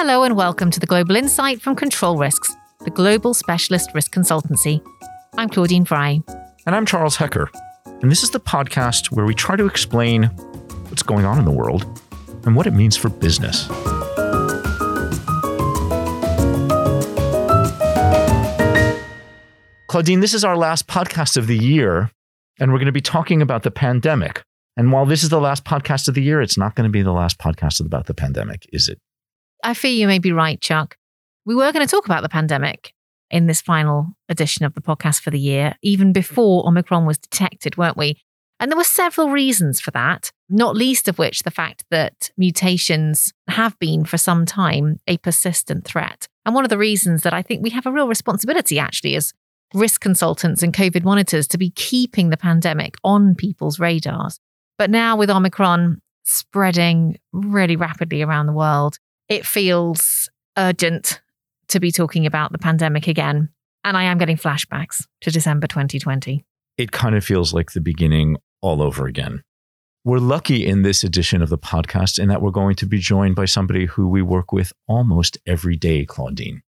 Hello and welcome to the Global Insight from Control Risks, the global specialist risk consultancy. I'm Claudine Fry. And I'm Charles Hecker. And this is the podcast where we try to explain what's going on in the world and what it means for business. Claudine, this is our last podcast of the year, and we're going to be talking about the pandemic. And while this is the last podcast of the year, it's not going to be the last podcast about the pandemic, is it? I fear you may be right, Chuck. We were going to talk about the pandemic in this final edition of the podcast for the year, even before Omicron was detected, weren't we? And there were several reasons for that, not least of which the fact that mutations have been for some time a persistent threat. And one of the reasons that I think we have a real responsibility actually as risk consultants and COVID monitors to be keeping the pandemic on people's radars. But now with Omicron spreading really rapidly around the world, it feels urgent to be talking about the pandemic again. And I am getting flashbacks to December 2020. It kind of feels like the beginning all over again. We're lucky in this edition of the podcast in that we're going to be joined by somebody who we work with almost every day, Claudine.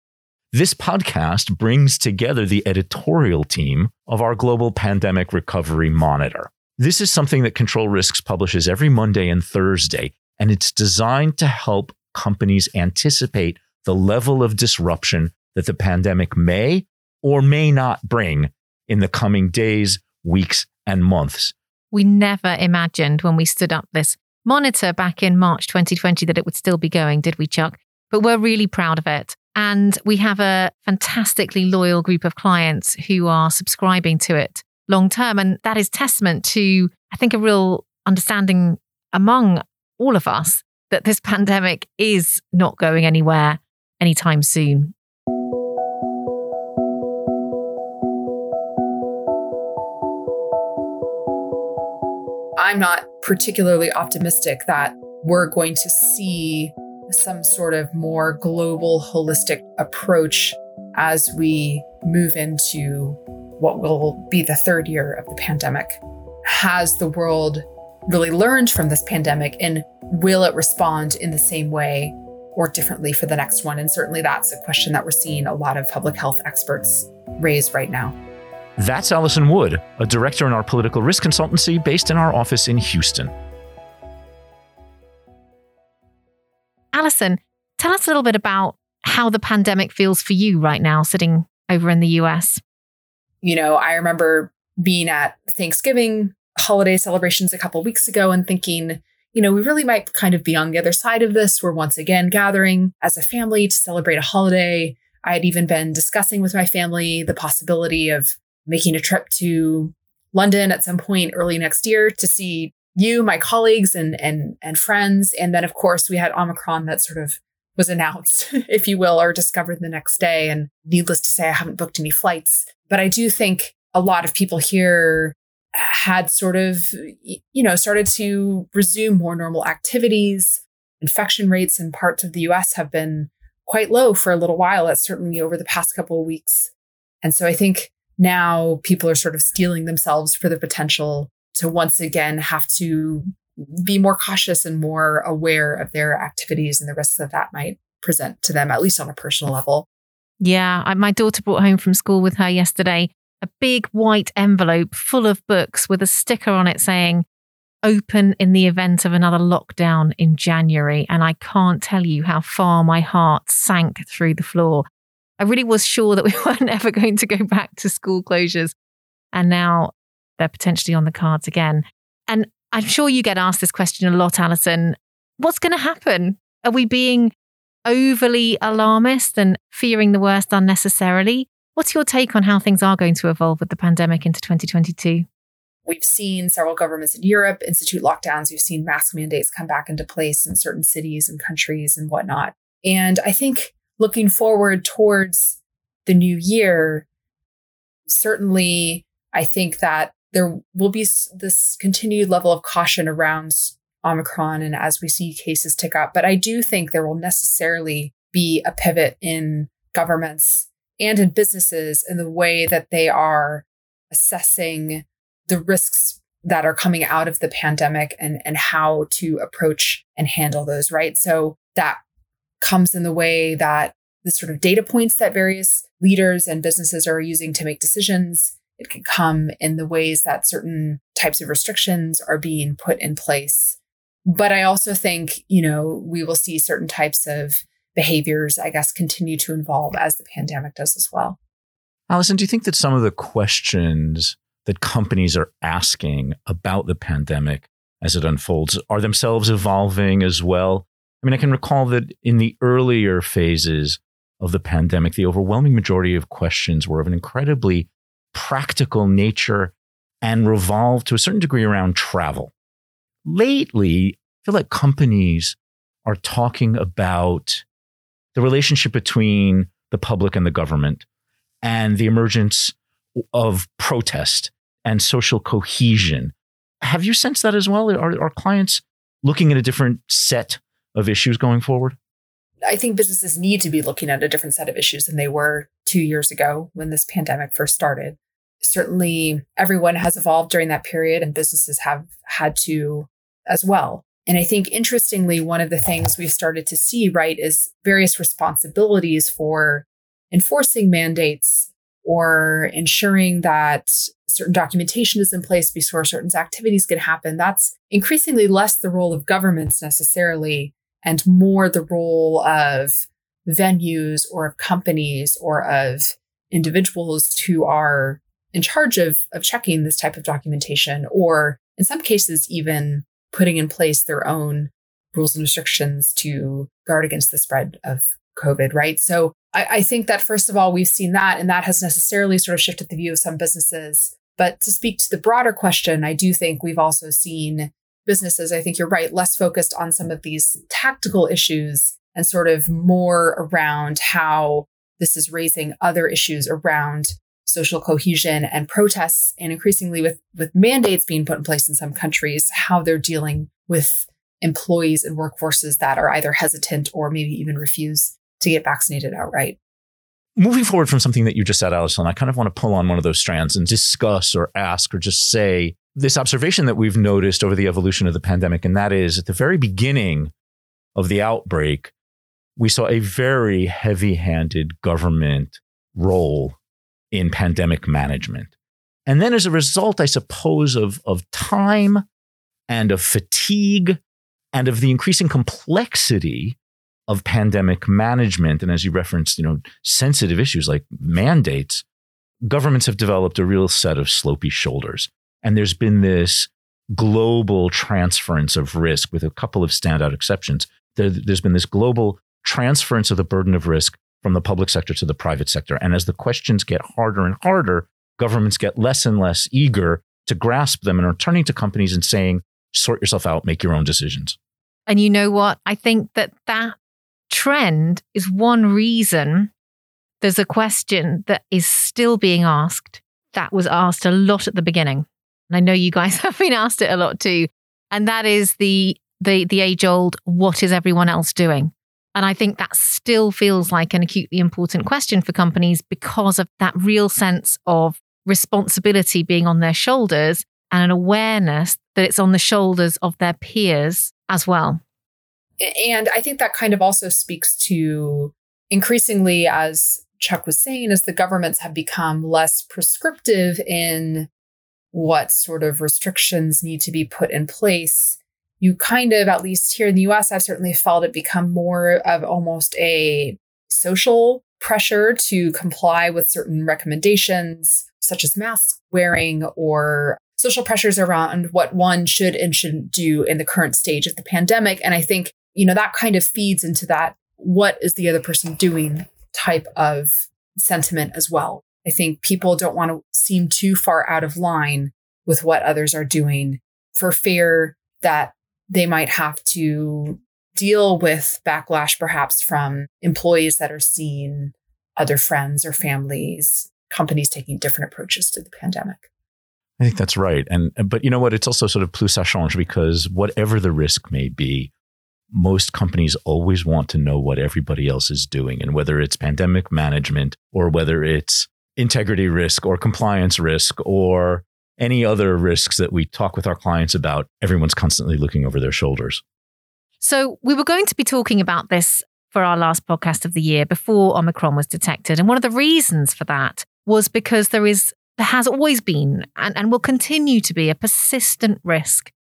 This podcast brings together the editorial team of our Global Pandemic Recovery Monitor. This is something that Control Risks publishes every Monday and Thursday, and it's designed to help companies anticipate the level of disruption that the pandemic may or may not bring in the coming days, weeks, and months. We never imagined when we stood up this monitor back in March 2020 that it would still be going, did we, Chuck? But we're really proud of it. And we have a fantastically loyal group of clients who are subscribing to it long term. And that is testament to, I think, a real understanding among all of us that this pandemic is not going anywhere anytime soon. I'm not particularly optimistic that we're going to see some sort of more global, holistic approach as we move into what will be the third year of the pandemic. Has the world really learned from this pandemic and will it respond in the same way or differently for the next one? And certainly that's a question that we're seeing a lot of public health experts raise right now. That's Allison Wood, a director in our political risk consultancy based in our office in Houston. Allison, tell us a little bit about how the pandemic feels for you right now, sitting over in the US. You know, I remember being at Thanksgiving holiday celebrations a couple weeks ago and thinking, you know, we really might kind of be on the other side of this. We're once again gathering as a family to celebrate a holiday. I had even been discussing with my family the possibility of making a trip to London at some point early next year to see you, my colleagues and and and friends. And then of course we had Omicron that sort of was announced, if you will, or discovered the next day. And needless to say, I haven't booked any flights. But I do think a lot of people here had sort of, you know, started to resume more normal activities. Infection rates in parts of the US have been quite low for a little while. That's certainly over the past couple of weeks. And so I think now people are sort of steeling themselves for the potential to once again have to be more cautious and more aware of their activities and the risks that that might present to them, at least on a personal level. Yeah, I, my daughter brought home from school with her yesterday a big white envelope full of books with a sticker on it saying, open in the event of another lockdown in January. And I can't tell you how far my heart sank through the floor. I really was sure that we weren't ever going to go back to school closures. And now they're potentially on the cards again. And I'm sure you get asked this question a lot, Allison. What's going to happen? Are we being overly alarmist and fearing the worst unnecessarily? What's your take on how things are going to evolve with the pandemic into 2022? We've seen several governments in Europe institute lockdowns. We've seen mask mandates come back into place in certain cities and countries and whatnot. And I think looking forward towards the new year, certainly I think that there will be this continued level of caution around Omicron and as we see cases tick up. But I do think there will necessarily be a pivot in governments and in businesses in the way that they are assessing the risks that are coming out of the pandemic and, and how to approach and handle those, right? So that comes in the way that the sort of data points that various leaders and businesses are using to make decisions. It can come in the ways that certain types of restrictions are being put in place. But I also think, you know, we will see certain types of behaviors, I guess, continue to evolve as the pandemic does as well. Allison, do you think that some of the questions that companies are asking about the pandemic as it unfolds are themselves evolving as well? I mean, I can recall that in the earlier phases of the pandemic, the overwhelming majority of questions were of an incredibly practical nature and revolved to a certain degree around travel. Lately, I feel like companies are talking about the relationship between the public and the government and the emergence of protest and social cohesion. Have you sensed that as well? Are, are clients looking at a different set of issues going forward? I think businesses need to be looking at a different set of issues than they were two years ago when this pandemic first started. Certainly, everyone has evolved during that period, and businesses have had to as well. And I think interestingly, one of the things we've started to see, right, is various responsibilities for enforcing mandates or ensuring that certain documentation is in place before certain activities can happen. That's increasingly less the role of governments necessarily and more the role of venues or of companies or of individuals who are in charge of, of checking this type of documentation, or in some cases, even putting in place their own rules and restrictions to guard against the spread of COVID, right? So I, I think that, first of all, we've seen that, and that has necessarily sort of shifted the view of some businesses. But to speak to the broader question, I do think we've also seen businesses, I think you're right, less focused on some of these tactical issues and sort of more around how this is raising other issues around social cohesion and protests and increasingly with with mandates being put in place in some countries how they're dealing with employees and workforces that are either hesitant or maybe even refuse to get vaccinated outright. Moving forward from something that you just said Allison I kind of want to pull on one of those strands and discuss or ask or just say this observation that we've noticed over the evolution of the pandemic, and that is at the very beginning of the outbreak, we saw a very heavy handed government role in pandemic management. And then, as a result, I suppose, of, of time and of fatigue and of the increasing complexity of pandemic management, and as you referenced, you know, sensitive issues like mandates, governments have developed a real set of slopey shoulders. And there's been this global transference of risk with a couple of standout exceptions. There, has been this global transference of the burden of risk from the public sector to the private sector. And as the questions get harder and harder, governments get less and less eager to grasp them and are turning to companies and saying, sort yourself out, make your own decisions. And you know what? I think that that trend is one reason there's a question that is still being asked that was asked a lot at the beginning. And I know you guys have been asked it a lot too. And that is the the the age old what is everyone else doing? And I think that still feels like an acutely important question for companies because of that real sense of responsibility being on their shoulders and an awareness that it's on the shoulders of their peers as well. And I think that kind of also speaks to increasingly, as Chuck was saying, as the governments have become less prescriptive in what sort of restrictions need to be put in place, you kind of, at least here in the US, I've certainly felt it become more of almost a social pressure to comply with certain recommendations, such as mask wearing or social pressures around what one should and shouldn't do in the current stage of the pandemic. And I think, you know, that kind of feeds into that what is the other person doing type of sentiment as well. I think people don't want to seem too far out of line with what others are doing for fear that they might have to deal with backlash, perhaps from employees that are seeing other friends or families, companies taking different approaches to the pandemic. I think that's right. And but you know what? It's also sort of plus ça change because whatever the risk may be, most companies always want to know what everybody else is doing. And whether it's pandemic management or whether it's integrity risk or compliance risk or any other risks that we talk with our clients about, everyone's constantly looking over their shoulders. So, we were going to be talking about this for our last podcast of the year before Omicron was detected. And one of the reasons for that was because there is there has always been and, and will continue to be a persistent risk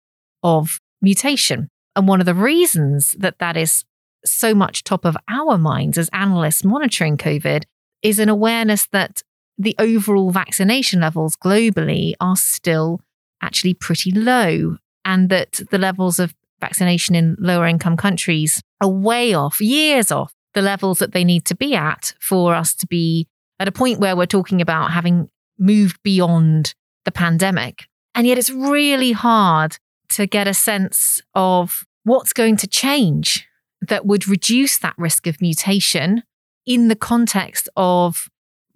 of mutation. And one of the reasons that that is so much top of our minds as analysts monitoring COVID is an awareness that the overall vaccination levels globally are still actually pretty low, and that the levels of vaccination in lower income countries are way off, years off the levels that they need to be at for us to be at a point where we're talking about having moved beyond the pandemic. And yet it's really hard to get a sense of what's going to change that would reduce that risk of mutation in the context of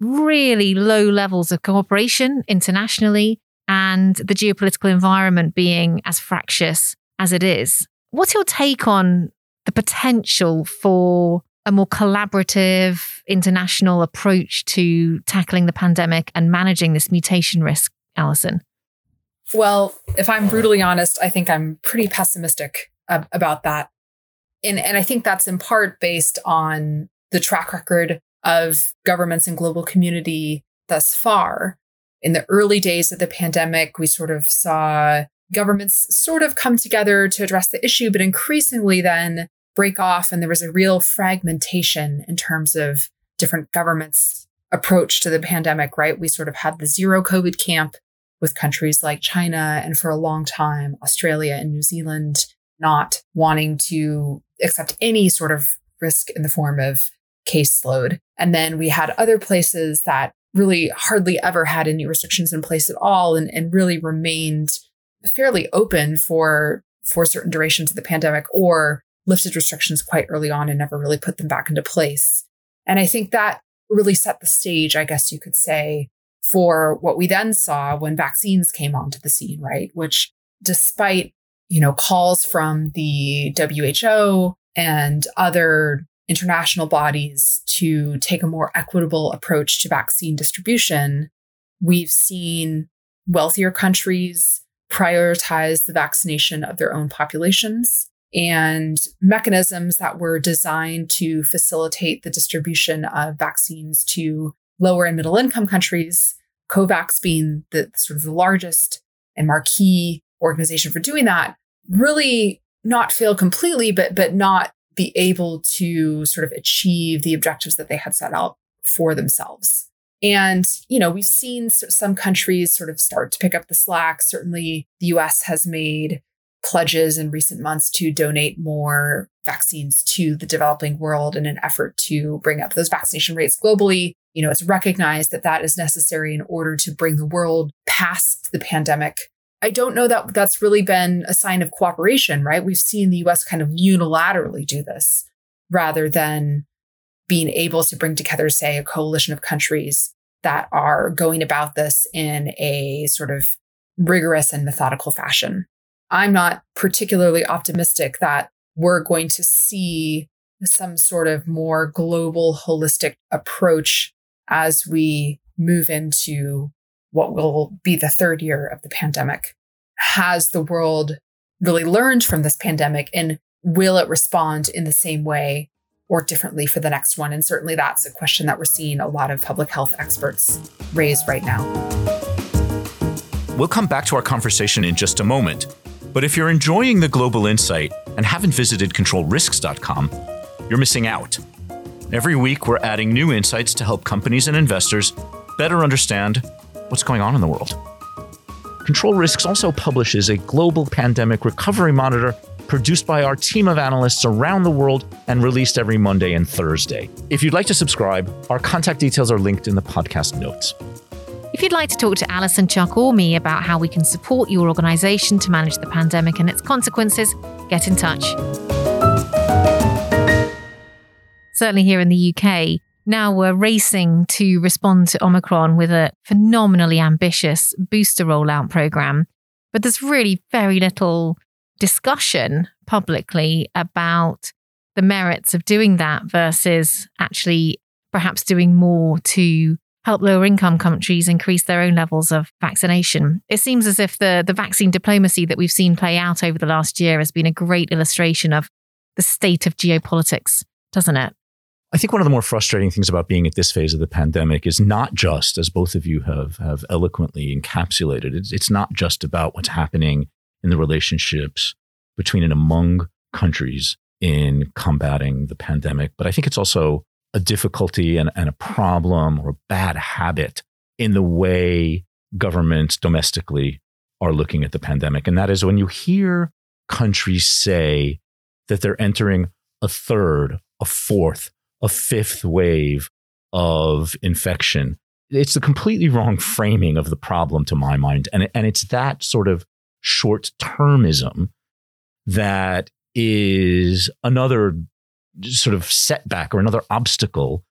really low levels of cooperation internationally and the geopolitical environment being as fractious as it is. What's your take on the potential for a more collaborative international approach to tackling the pandemic and managing this mutation risk, Allison? Well, if I'm brutally honest, I think I'm pretty pessimistic about that. And, and I think that's in part based on the track record of governments and global community thus far. In the early days of the pandemic, we sort of saw governments sort of come together to address the issue, but increasingly then break off. And there was a real fragmentation in terms of different governments' approach to the pandemic, right? We sort of had the zero COVID camp with countries like China and for a long time, Australia and New Zealand not wanting to accept any sort of risk in the form of caseload. And then we had other places that really hardly ever had any restrictions in place at all and, and really remained fairly open for for certain durations of the pandemic or lifted restrictions quite early on and never really put them back into place. And I think that really set the stage, I guess you could say, for what we then saw when vaccines came onto the scene, right? Which despite, you know, calls from the WHO and other international bodies to take a more equitable approach to vaccine distribution, we've seen wealthier countries prioritize the vaccination of their own populations and mechanisms that were designed to facilitate the distribution of vaccines to lower and middle income countries, COVAX being the sort of the largest and marquee organization for doing that, really not fail completely, but but not be able to sort of achieve the objectives that they had set out for themselves. And, you know, we've seen some countries sort of start to pick up the slack. Certainly, the US has made pledges in recent months to donate more vaccines to the developing world in an effort to bring up those vaccination rates globally. You know, it's recognized that that is necessary in order to bring the world past the pandemic I don't know that that's really been a sign of cooperation, right? We've seen the US kind of unilaterally do this rather than being able to bring together, say, a coalition of countries that are going about this in a sort of rigorous and methodical fashion. I'm not particularly optimistic that we're going to see some sort of more global, holistic approach as we move into what will be the third year of the pandemic. Has the world really learned from this pandemic and will it respond in the same way or differently for the next one? And certainly that's a question that we're seeing a lot of public health experts raise right now. We'll come back to our conversation in just a moment. But if you're enjoying the global insight and haven't visited controlrisks.com, you're missing out. Every week, we're adding new insights to help companies and investors better understand what's going on in the world. Control Risks also publishes a global pandemic recovery monitor produced by our team of analysts around the world and released every Monday and Thursday. If you'd like to subscribe, our contact details are linked in the podcast notes. If you'd like to talk to Allison, Chuck, or me about how we can support your organisation to manage the pandemic and its consequences, get in touch. Certainly here in the UK, now we're racing to respond to Omicron with a phenomenally ambitious booster rollout program. But there's really very little discussion publicly about the merits of doing that versus actually perhaps doing more to help lower income countries increase their own levels of vaccination. It seems as if the, the vaccine diplomacy that we've seen play out over the last year has been a great illustration of the state of geopolitics doesn't it? I think one of the more frustrating things about being at this phase of the pandemic is not just, as both of you have, have eloquently encapsulated, it's, it's not just about what's happening in the relationships between and among countries in combating the pandemic, but I think it's also a difficulty and, and a problem or a bad habit in the way governments domestically are looking at the pandemic. And that is when you hear countries say that they're entering a third, a fourth, a fifth wave of infection. It's a completely wrong framing of the problem to my mind. And, and it's that sort of short termism that is another sort of setback or another obstacle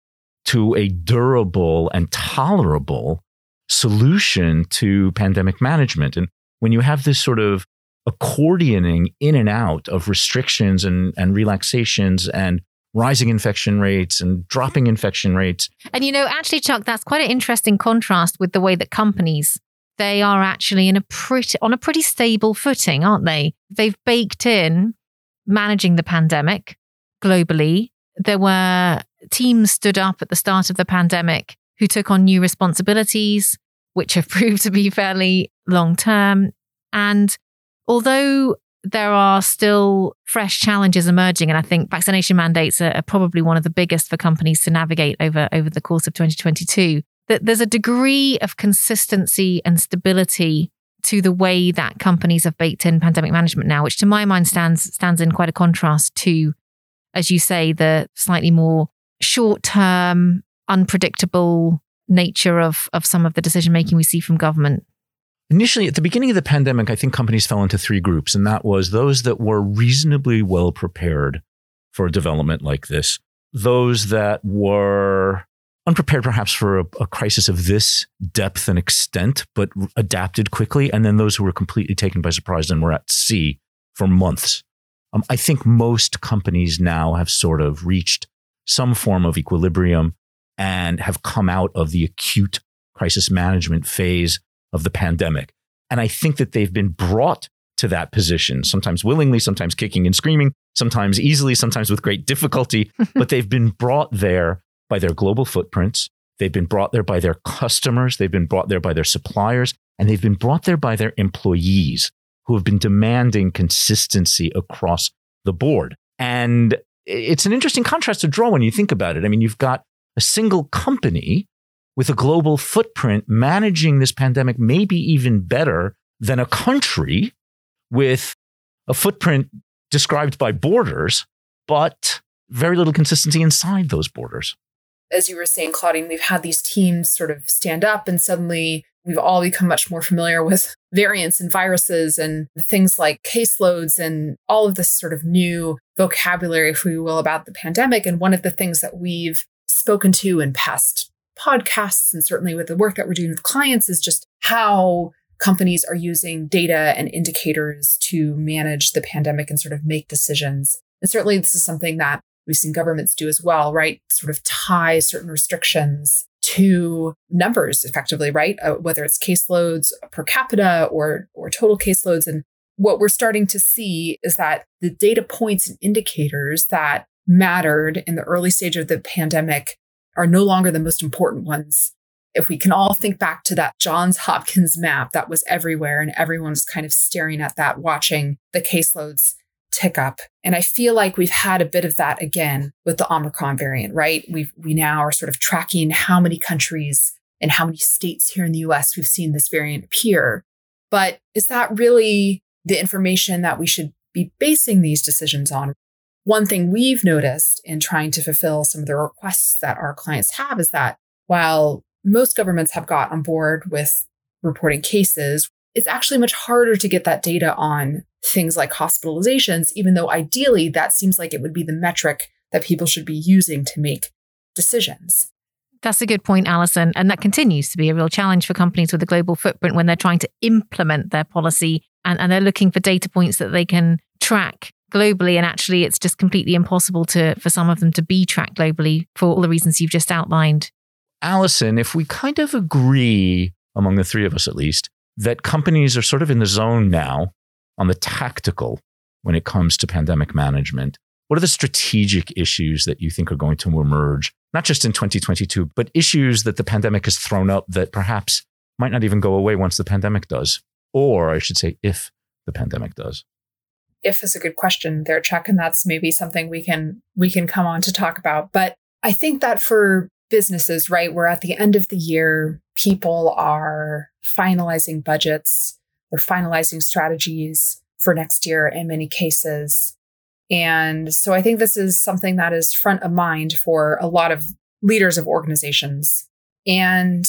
to a durable and tolerable solution to pandemic management. And when you have this sort of accordioning in and out of restrictions and, and relaxations and rising infection rates and dropping infection rates. And you know, actually, Chuck, that's quite an interesting contrast with the way that companies they are actually in a pretty on a pretty stable footing, aren't they? They've baked in managing the pandemic globally. There were teams stood up at the start of the pandemic who took on new responsibilities, which have proved to be fairly long term. And although there are still fresh challenges emerging, and I think vaccination mandates are, are probably one of the biggest for companies to navigate over, over the course of 2022, that there's a degree of consistency and stability to the way that companies have baked in pandemic management now, which to my mind stands stands in quite a contrast to, as you say, the slightly more short term, unpredictable nature of of some of the decision making we see from government. Initially, at the beginning of the pandemic, I think companies fell into three groups, and that was those that were reasonably well prepared for a development like this, those that were unprepared perhaps for a, a, crisis of this depth and extent, but adapted quickly, and then those who were completely taken by surprise and were at sea for months. Um, I think most companies now have sort of reached some form of equilibrium and have come out of the acute crisis management phase of the pandemic. And I think that they've been brought to that position, sometimes willingly, sometimes kicking and screaming, sometimes easily, sometimes with great difficulty, but they've been brought there by their global footprints. They've been brought there by their customers. They've been brought there by their suppliers, and they've been brought there by their employees who have been demanding consistency across the board. And it's an interesting contrast to draw when you think about it. I mean, you've got a single company with a global footprint managing this pandemic maybe even better than a country with a footprint described by borders, but very little consistency inside those borders. As you were saying, Claudine, we've had these teams sort of stand up, and suddenly we've all become much more familiar with variants and viruses and things like caseloads and all of this sort of new vocabulary, if we will, about the pandemic. And one of the things that we've spoken to in past podcasts and certainly with the work that we're doing with clients is just how companies are using data and indicators to manage the pandemic and sort of make decisions. And certainly this is something that we've seen governments do as well, right? Sort of tie certain restrictions to numbers effectively, right? Uh, whether it's caseloads per capita or, or total caseloads. And what we're starting to see is that the data points and indicators that mattered in the early stage of the pandemic are no longer the most important ones. If we can all think back to that Johns Hopkins map that was everywhere and everyone's kind of staring at that, watching the caseloads tick up. And I feel like we've had a bit of that again with the Omicron variant, right? We we now are sort of tracking how many countries and how many states here in the US we've seen this variant appear. But is that really the information that we should be basing these decisions on? One thing we've noticed in trying to fulfill some of the requests that our clients have is that while most governments have got on board with reporting cases, it's actually much harder to get that data on things like hospitalizations, even though ideally that seems like it would be the metric that people should be using to make decisions. That's a good point, Allison. And that continues to be a real challenge for companies with a global footprint when they're trying to implement their policy and, and they're looking for data points that they can track globally and actually it's just completely impossible to for some of them to be tracked globally for all the reasons you've just outlined Allison, if we kind of agree among the three of us at least that companies are sort of in the zone now on the tactical when it comes to pandemic management What are the strategic issues that you think are going to emerge, not just in 2022, but issues that the pandemic has thrown up that perhaps might not even go away once the pandemic does? Or I should say, if the pandemic does? If is a good question there, Chuck, and that's maybe something we can we can come on to talk about. But I think that for businesses, right, we're at the end of the year, people are finalizing budgets, they're finalizing strategies for next year in many cases. And so I think this is something that is front of mind for a lot of leaders of organizations. And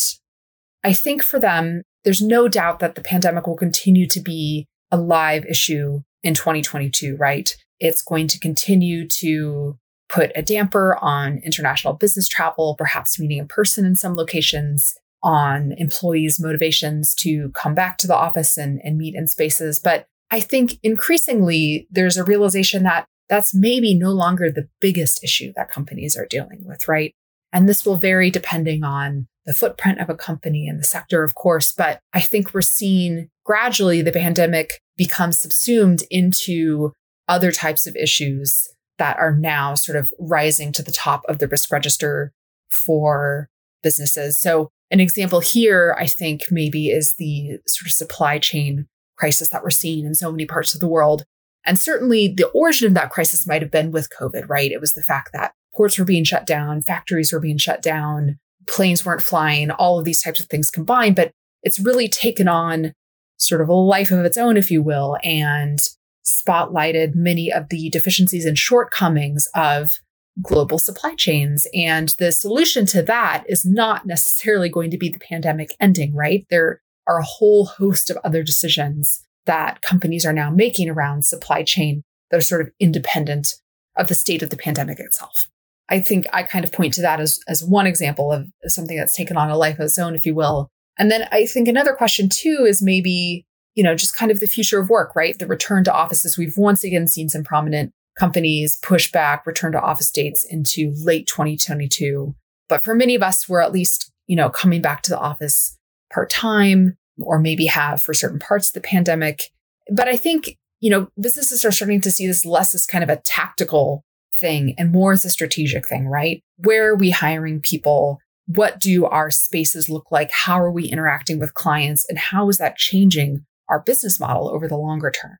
I think for them, there's no doubt that the pandemic will continue to be a live issue in 2022, right? It's going to continue to put a damper on international business travel, perhaps meeting in person in some locations, on employees' motivations to come back to the office and, and meet in spaces. But I think increasingly there's a realization that that's maybe no longer the biggest issue that companies are dealing with, right? And this will vary depending on the footprint of a company and the sector, of course. But I think we're seeing gradually the pandemic becomes subsumed into other types of issues that are now sort of rising to the top of the risk register for businesses. So an example here, I think maybe is the sort of supply chain crisis that we're seeing in so many parts of the world. And certainly the origin of that crisis might have been with COVID, right? It was the fact that ports were being shut down, factories were being shut down, planes weren't flying, all of these types of things combined. But it's really taken on sort of a life of its own, if you will, and spotlighted many of the deficiencies and shortcomings of global supply chains. And the solution to that is not necessarily going to be the pandemic ending, right? There are a whole host of other decisions that companies are now making around supply chain that are sort of independent of the state of the pandemic itself. I think I kind of point to that as, as one example of something that's taken on a life of its own, if you will. And then I think another question too is maybe, you know, just kind of the future of work, right? The return to offices. We've once again seen some prominent companies push back return to office dates into late 2022. But for many of us, we're at least, you know, coming back to the office part time or maybe have for certain parts of the pandemic. But I think, you know, businesses are starting to see this less as kind of a tactical thing and more as a strategic thing, right? Where are we hiring people? What do our spaces look like? How are we interacting with clients? And how is that changing our business model over the longer term?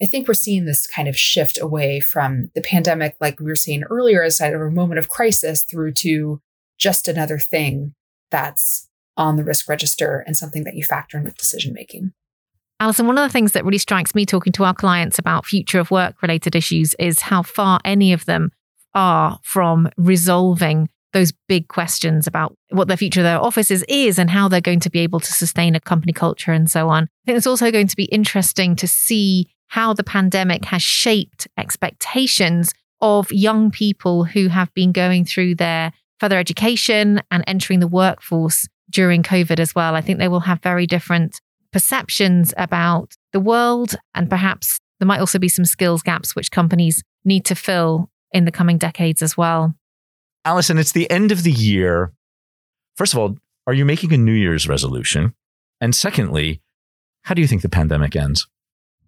I think we're seeing this kind of shift away from the pandemic, like we were seeing earlier, as of a moment of crisis through to just another thing that's on the risk register and something that you factor into decision making. Allison, one of the things that really strikes me talking to our clients about future of work related issues is how far any of them are from resolving those big questions about what the future of their offices is and how they're going to be able to sustain a company culture and so on. I think it's also going to be interesting to see how the pandemic has shaped expectations of young people who have been going through their further education and entering the workforce during COVID as well. I think they will have very different perceptions about the world, and perhaps there might also be some skills gaps which companies need to fill in the coming decades as well. Allison, it's the end of the year. First of all, are you making a New Year's resolution? And secondly, how do you think the pandemic ends?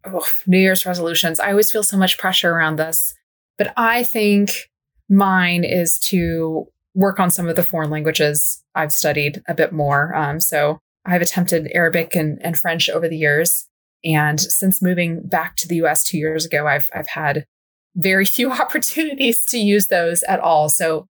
Oh, New Year's resolutions. I always feel so much pressure around this. But I think mine is to work on some of the foreign languages I've studied a bit more. Um, so I've attempted Arabic and, and French over the years. And since moving back to the US two years ago, I've, I've had very few opportunities to use those at all. So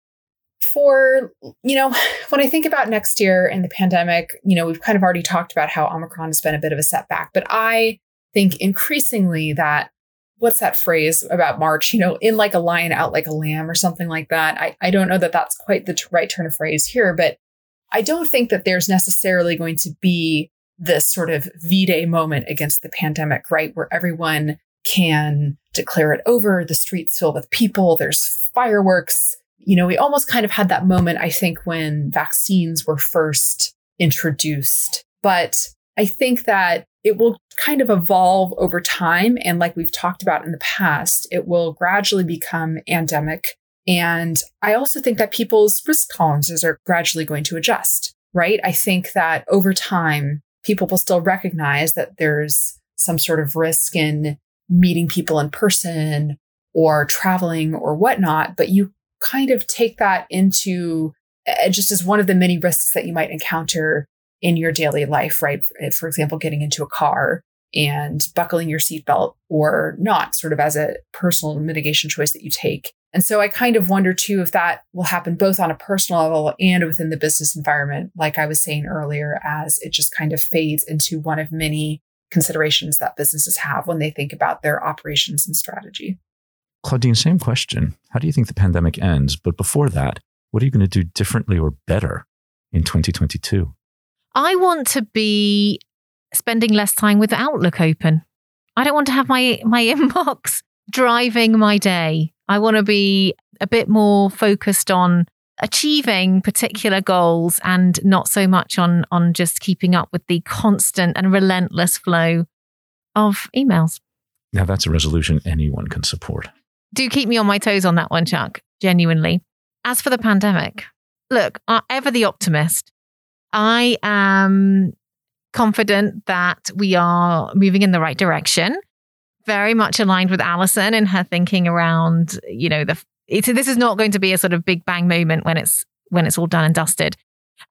for, you know, when I think about next year and the pandemic, you know, we've kind of already talked about how Omicron has been a bit of a setback, but I think increasingly that what's that phrase about March, you know, in like a lion, out like a lamb or something like that. I, I don't know that that's quite the right turn of phrase here, but I don't think that there's necessarily going to be this sort of V Day moment against the pandemic, right? Where everyone can declare it over, the streets fill with people, there's fireworks. You know, we almost kind of had that moment, I think, when vaccines were first introduced. But I think that it will kind of evolve over time. And like we've talked about in the past, it will gradually become endemic. And I also think that people's risk tolerances are gradually going to adjust, right? I think that over time, people will still recognize that there's some sort of risk in meeting people in person or traveling or whatnot, but you kind of take that into uh, just as one of the many risks that you might encounter in your daily life, right? For example, getting into a car and buckling your seatbelt or not, sort of as a personal mitigation choice that you take. And so I kind of wonder too if that will happen both on a personal level and within the business environment, like I was saying earlier, as it just kind of fades into one of many considerations that businesses have when they think about their operations and strategy. Claudine, same question. How do you think the pandemic ends? But before that, what are you going to do differently or better in 2022? I want to be spending less time with Outlook open. I don't want to have my my inbox driving my day. I want to be a bit more focused on achieving particular goals and not so much on on just keeping up with the constant and relentless flow of emails. Now that's a resolution anyone can support. Do keep me on my toes on that one, Chuck, genuinely. As for the pandemic, look, I'm ever the optimist, I am confident that we are moving in the right direction. Very much aligned with Allison and her thinking around, you know, the this is not going to be a sort of big bang moment when it's when it's all done and dusted.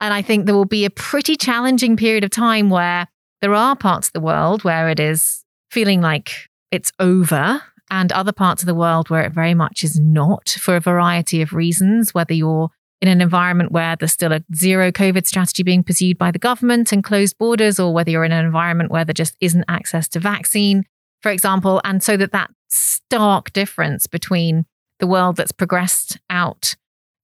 And I think there will be a pretty challenging period of time where there are parts of the world where it is feeling like it's over and other parts of the world where it very much is not for a variety of reasons, whether you're in an environment where there's still a zero COVID strategy being pursued by the government and closed borders, or whether you're in an environment where there just isn't access to vaccine, for example. And so that that stark difference between the world that's progressed out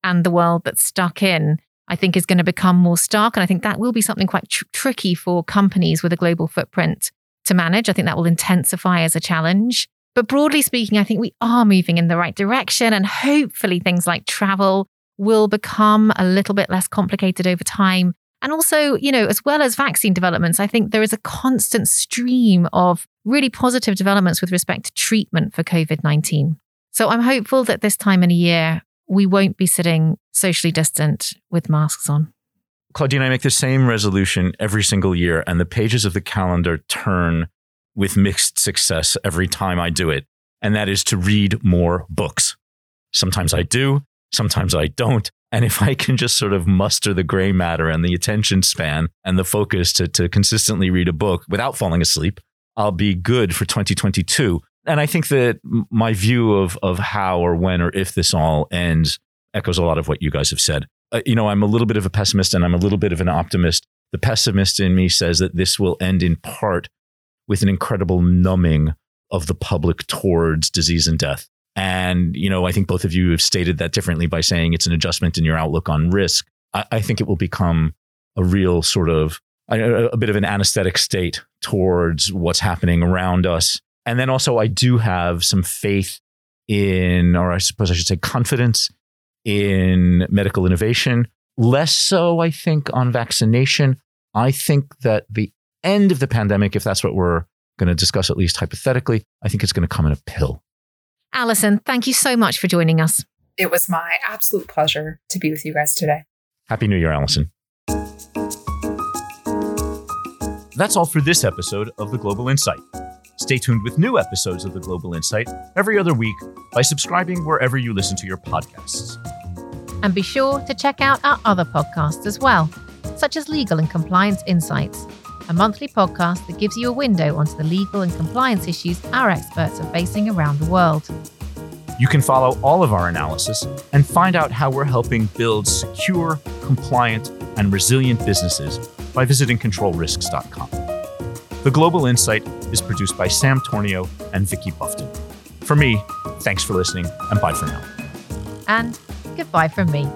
and the world that's stuck in, I think is going to become more stark. And I think that will be something quite tr- tricky for companies with a global footprint to manage. I think that will intensify as a challenge. But broadly speaking, I think we are moving in the right direction. And hopefully, things like travel will become a little bit less complicated over time. And also, you know, as well as vaccine developments, I think there is a constant stream of really positive developments with respect to treatment for COVID 19. So I'm hopeful that this time in a year, we won't be sitting socially distant with masks on. Claudine, I make the same resolution every single year, and the pages of the calendar turn with mixed success every time I do it. And that is to read more books. Sometimes I do, sometimes I don't. And if I can just sort of muster the gray matter and the attention span and the focus to, to consistently read a book without falling asleep, I'll be good for 2022 and I think that my view of of how or when or if this all ends echoes a lot of what you guys have said. Uh, you know, I'm a little bit of a pessimist and I'm a little bit of an optimist. The pessimist in me says that this will end in part with an incredible numbing of the public towards disease and death. And, you know, I think both of you have stated that differently by saying it's an adjustment in your outlook on risk. I, I think it will become a real sort of a, a bit of an anesthetic state towards what's happening around us and then also, I do have some faith in, or I suppose I should say, confidence in medical innovation. Less so, I think, on vaccination. I think that the end of the pandemic, if that's what we're going to discuss, at least hypothetically, I think it's going to come in a pill. Allison, thank you so much for joining us. It was my absolute pleasure to be with you guys today. Happy New Year, Allison. That's all for this episode of The Global Insight. Stay tuned with new episodes of the Global Insight every other week by subscribing wherever you listen to your podcasts. And be sure to check out our other podcasts as well, such as Legal and Compliance Insights, a monthly podcast that gives you a window onto the legal and compliance issues our experts are facing around the world. You can follow all of our analysis and find out how we're helping build secure, compliant, and resilient businesses by visiting controlrisks.com. The Global Insight is produced by Sam Tornio and Vicky Buffton. For me, thanks for listening and bye for now. And goodbye from me.